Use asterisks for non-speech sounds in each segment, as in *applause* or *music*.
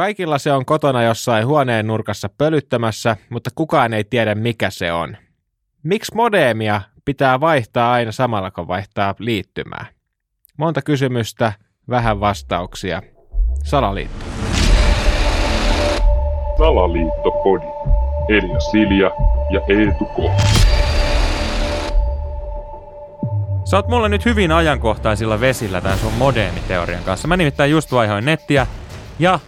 Kaikilla se on kotona jossain huoneen nurkassa pölyttämässä, mutta kukaan ei tiedä mikä se on. Miksi modeemia pitää vaihtaa aina samalla kun vaihtaa liittymää? Monta kysymystä, vähän vastauksia. Salaliitto. Salaliittopodi. Elia Silja ja Eetu K. Sä oot mulle nyt hyvin ajankohtaisilla vesillä tämän sun modeemiteorian kanssa. Mä nimittäin just vaihoin nettiä ja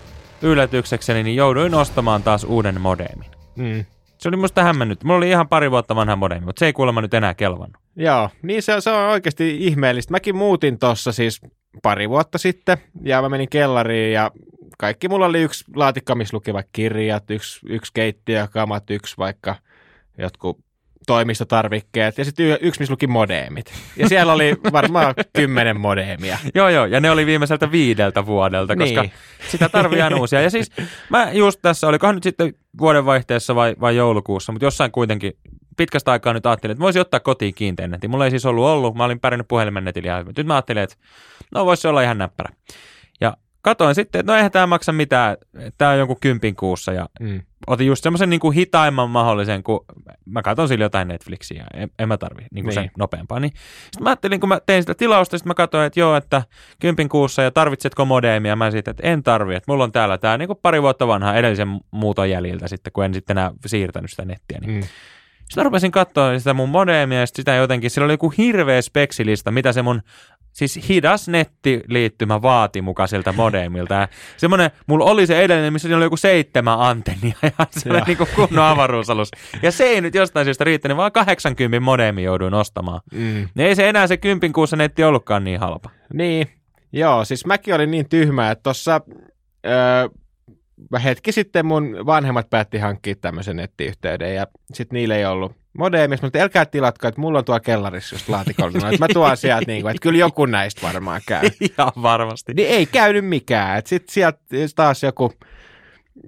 yllätyksekseni niin jouduin ostamaan taas uuden modeemin. Mm. Se oli musta hämmennyt. Mulla oli ihan pari vuotta vanha modeemi, mutta se ei kuulemma nyt enää kelvannut. Joo, niin se, se on oikeasti ihmeellistä. Mäkin muutin tuossa siis pari vuotta sitten ja mä menin kellariin ja kaikki mulla oli yksi laatikko, missä luki vaikka kirjat, yksi, yksi keittiökamat, yksi vaikka jotkut toimistotarvikkeet ja sitten yksi, missä luki modeemit. Ja siellä oli varmaan *laughs* kymmenen modeemia. Joo, joo, ja ne oli viimeiseltä viideltä vuodelta, koska Niin. sitä tarvii aina uusia. Ja siis mä just tässä, olikohan nyt sitten vuodenvaihteessa vai, vai joulukuussa, mutta jossain kuitenkin pitkästä aikaa nyt ajattelin, että voisi ottaa kotiin kiinteän netin. Mulla ei siis ollut ollut, mä olin pärjännyt puhelimen netillä ja nyt mä ajattelin, että no voisi se olla ihan näppärä. Katoin sitten, että no eihän tämä maksa mitään, tämä on jonkun kympin kuussa ja Mm. otin just semmoisen niin kuin hitaimman mahdollisen, kun mä katson sillä jotain Netflixiä, en, en mä tarvi niin kuin Niin. sen nopeampaa. Niin. Sitten mä ajattelin, kun mä tein sitä tilausta, sitten mä katsoin, että joo, että kympin kuussa ja tarvitsetko modeemia? Mä sitten, että en tarvi, että mulla on täällä tämä niin kuin pari vuotta vanha edellisen muuton jäljiltä sitten, kun en sitten enää siirtänyt sitä nettiä. Niin. Mm. Sitten rupesin katsoa sitä mun modeemia ja sit sitä jotenkin, sillä oli joku hirveä speksilista, mitä se mun siis hidas nettiliittymä vaati muka siltä modeemilta. Ja semmoinen, mulla oli se edellinen, missä siinä oli joku seitsemän antennia *laughs* ja semmoinen Joo. niin kunnon avaruusalus. Ja se ei nyt jostain syystä riittänyt, vaan 80 modeemi jouduin ostamaan. Mm. Ei se enää se kympin kuussa netti ollutkaan niin halpa. Niin, joo, siis mäkin olin niin tyhmä, että tuossa öö, hetki sitten mun vanhemmat päätti hankkia tämmöisen nettiyhteyden ja sitten niillä ei ollut modeemia. Mä sanoin, älkää tilatko, että mulla on tuolla kellarissa just laatikolla, että mä tuon sieltä, niin kuin, että kyllä joku näistä varmaan käy. *laughs* Ihan varmasti. Niin ei käynyt mikään. Sitten sieltä taas joku,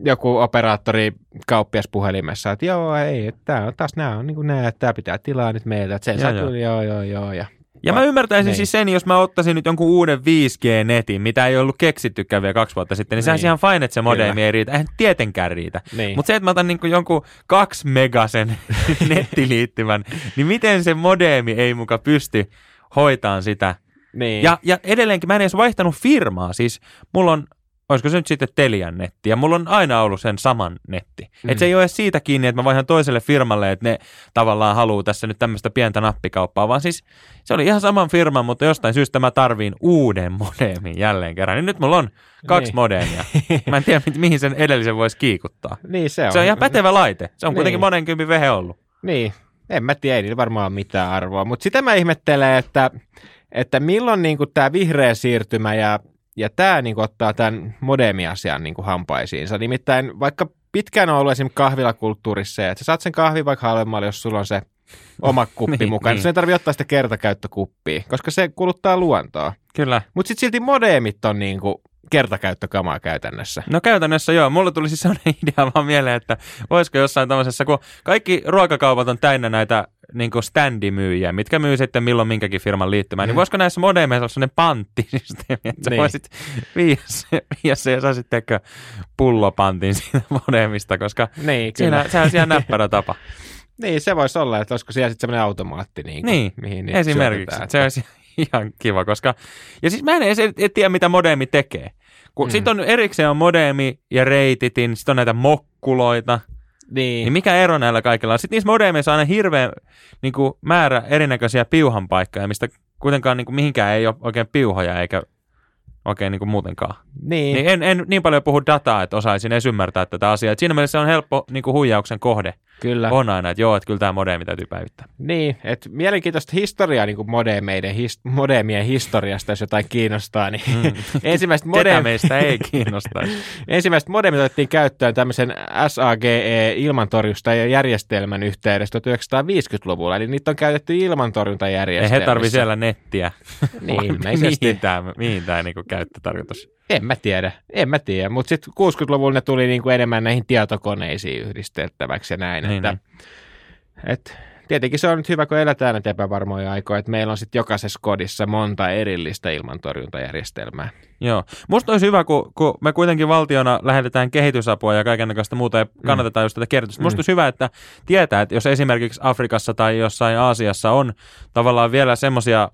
joku operaattori kauppias puhelimessa, että joo, ei, että tää on taas nämä on niin kuin nämä, että tämä pitää tilaa nyt meiltä, että sen Joo, saa joo. joo, joo, joo. Ja, Ja mä ymmärtäisin Niin. siis sen, jos mä ottaisin nyt jonkun uuden 5G-netin, mitä ei ollut keksittykään vielä kaksi vuotta sitten, niin, sehän Niin. ihan fine, että se modeemi Kyllä. ei riitä. Eihän tietenkään riitä. niin. Mutta se, että mä otan niinku jonkun kaksi megasen *laughs* nettiliittymän, niin miten se modeemi ei muka pysty hoitaan sitä. niin. Ja, ja edelleenkin mä en edes vaihtanut firmaa. Siis mulla on, olisiko se nyt sitten Telian netti, ja mulla on aina ollut sen saman netti. Mm. Et se ei ole edes siitä kiinni, että mä vaihdan toiselle firmalle, että ne tavallaan haluaa tässä nyt tämmöistä pientä nappikauppaa, vaan siis se oli ihan saman firman, mutta jostain syystä mä tarviin uuden modeemin jälleen kerran. Niin nyt mulla on kaksi Niin. modeemia. Mä en tiedä, mi- mihin sen edellisen voisi kiikuttaa. niin se on. Se on ihan pätevä laite. Se on Niin. kuitenkin monen kympin vehe ollut. Niin, en mä tiedä, ei niillä varmaan mitään arvoa. Mutta sitä mä ihmettelen, että, että milloin niin tämä vihreä siirtymä ja, ja tämä niin ottaa tämän modeemiasian niin hampaisiinsa. Nimittäin vaikka pitkään on ollut esimerkiksi kahvilakulttuurissa, se, että sä saat sen kahvin vaikka halvemmalla, jos sulla on se oma *laughs* kuppi Niin, mukana. niin. Niin. ei tarvitse ottaa sitä kertakäyttökuppia, koska se kuluttaa luontoa. Kyllä. Mutta sitten silti modeemit on niin kuin kertakäyttökamaa käytännössä. No käytännössä joo. Mulle tuli siis sellainen *laughs* idea vaan mieleen, että voisiko jossain tämmöisessä, kun kaikki ruokakaupat on täynnä näitä niin standimyyjiä, mitkä myy sitten milloin minkäkin firman liittymään, niin Mm. voisiko näissä modemeissa olla sellainen panttisysteemi, että Niin. voisit viiä se, viiä se ja sä sitten pullopantin siitä modemista, koska Niin, kyllä. siinä, sehän on ihan näppärä tapa. *laughs* Niin, se voisi olla, että olisiko siellä sitten semmoinen automaatti, niin, kuin, Niin, mihin niitä Esimerkiksi. syötetään, Se olisi *laughs* ihan kiva, koska... Ja siis mä en edes en tiedä, mitä modeemi tekee. Kun Mm. sitten on erikseen on modeemi ja reititin, sitten on näitä mokkuloita. Niin, Niin mikä ero näillä kaikilla on? Sitten niissä modeemeissa on aina hirveä niin kuin, määrä erinäköisiä piuhanpaikkoja, mistä kuitenkaan niin kuin, mihinkään ei ole oikein piuhoja eikä oikein niin kuin, muutenkaan. niin, Niin en, en niin paljon puhu dataa, että osaisin edes ymmärtää tätä asiaa. Et siinä mielessä se on helppo niin kuin, huijauksen kohde. kyllä. On aina, että joo, että kyllä tämä modeemi täytyy päivittää. Niin, että mielenkiintoista historiaa niin kuin modeemeiden, his, modeemien historiasta, jos jotain kiinnostaa, niin mm. *laughs* ensimmäiset, Ketä modem, meistä ei *laughs* kiinnostaisi? ensimmäiset modemit otettiin käyttöön tämmöisen SAGE-ilmantorjusta ja järjestelmän yhteydessä 1950-luvulla, eli niitä on käytetty Ei ilmantorjuntajärjestelmissä. he tarvi siellä nettiä. Niin, ilmeisesti. *laughs* mihin tämä, mihin tämä niinku käyttötarkoitus? En mä tiedä, en mä tiedä, mutta sitten 60-luvulla ne tuli niin kuin enemmän näihin tietokoneisiin yhdisteltäväksi ja näin, Niin, että et, tietenkin se on nyt hyvä, kun eletään näitä epävarmoja aikoja, että meillä on sitten jokaisessa kodissa monta erillistä ilmantorjuntajärjestelmää. Joo. Musta olisi hyvä, kun, kun me kuitenkin valtiona lähetetään kehitysapua ja kaikenlaista muuta ja kannatetaan mm. just tätä kierrätystä. Musta Mm. olisi hyvä, että tietää, että jos esimerkiksi Afrikassa tai jossain Aasiassa on tavallaan vielä semmoisia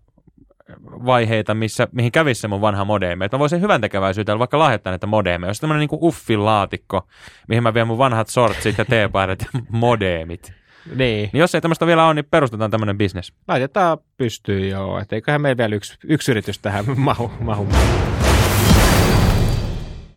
vaiheita, missä, mihin kävisi se mun vanha modeemi. Että mä voisin hyvän tekeväisyytellä vaikka lahjoittaa näitä modeemeja. Jos tämmöinen niin uffin laatikko, mihin mä vien mun vanhat sortsit ja teepaidat ja *laughs* modeemit. Niin, Niin jos ei tämmöistä vielä ole, niin perustetaan tämmöinen bisnes. laitetaan pystyyn joo, että eiköhän meillä vielä yksi, yksi yritys tähän *laughs* mahu. mahu.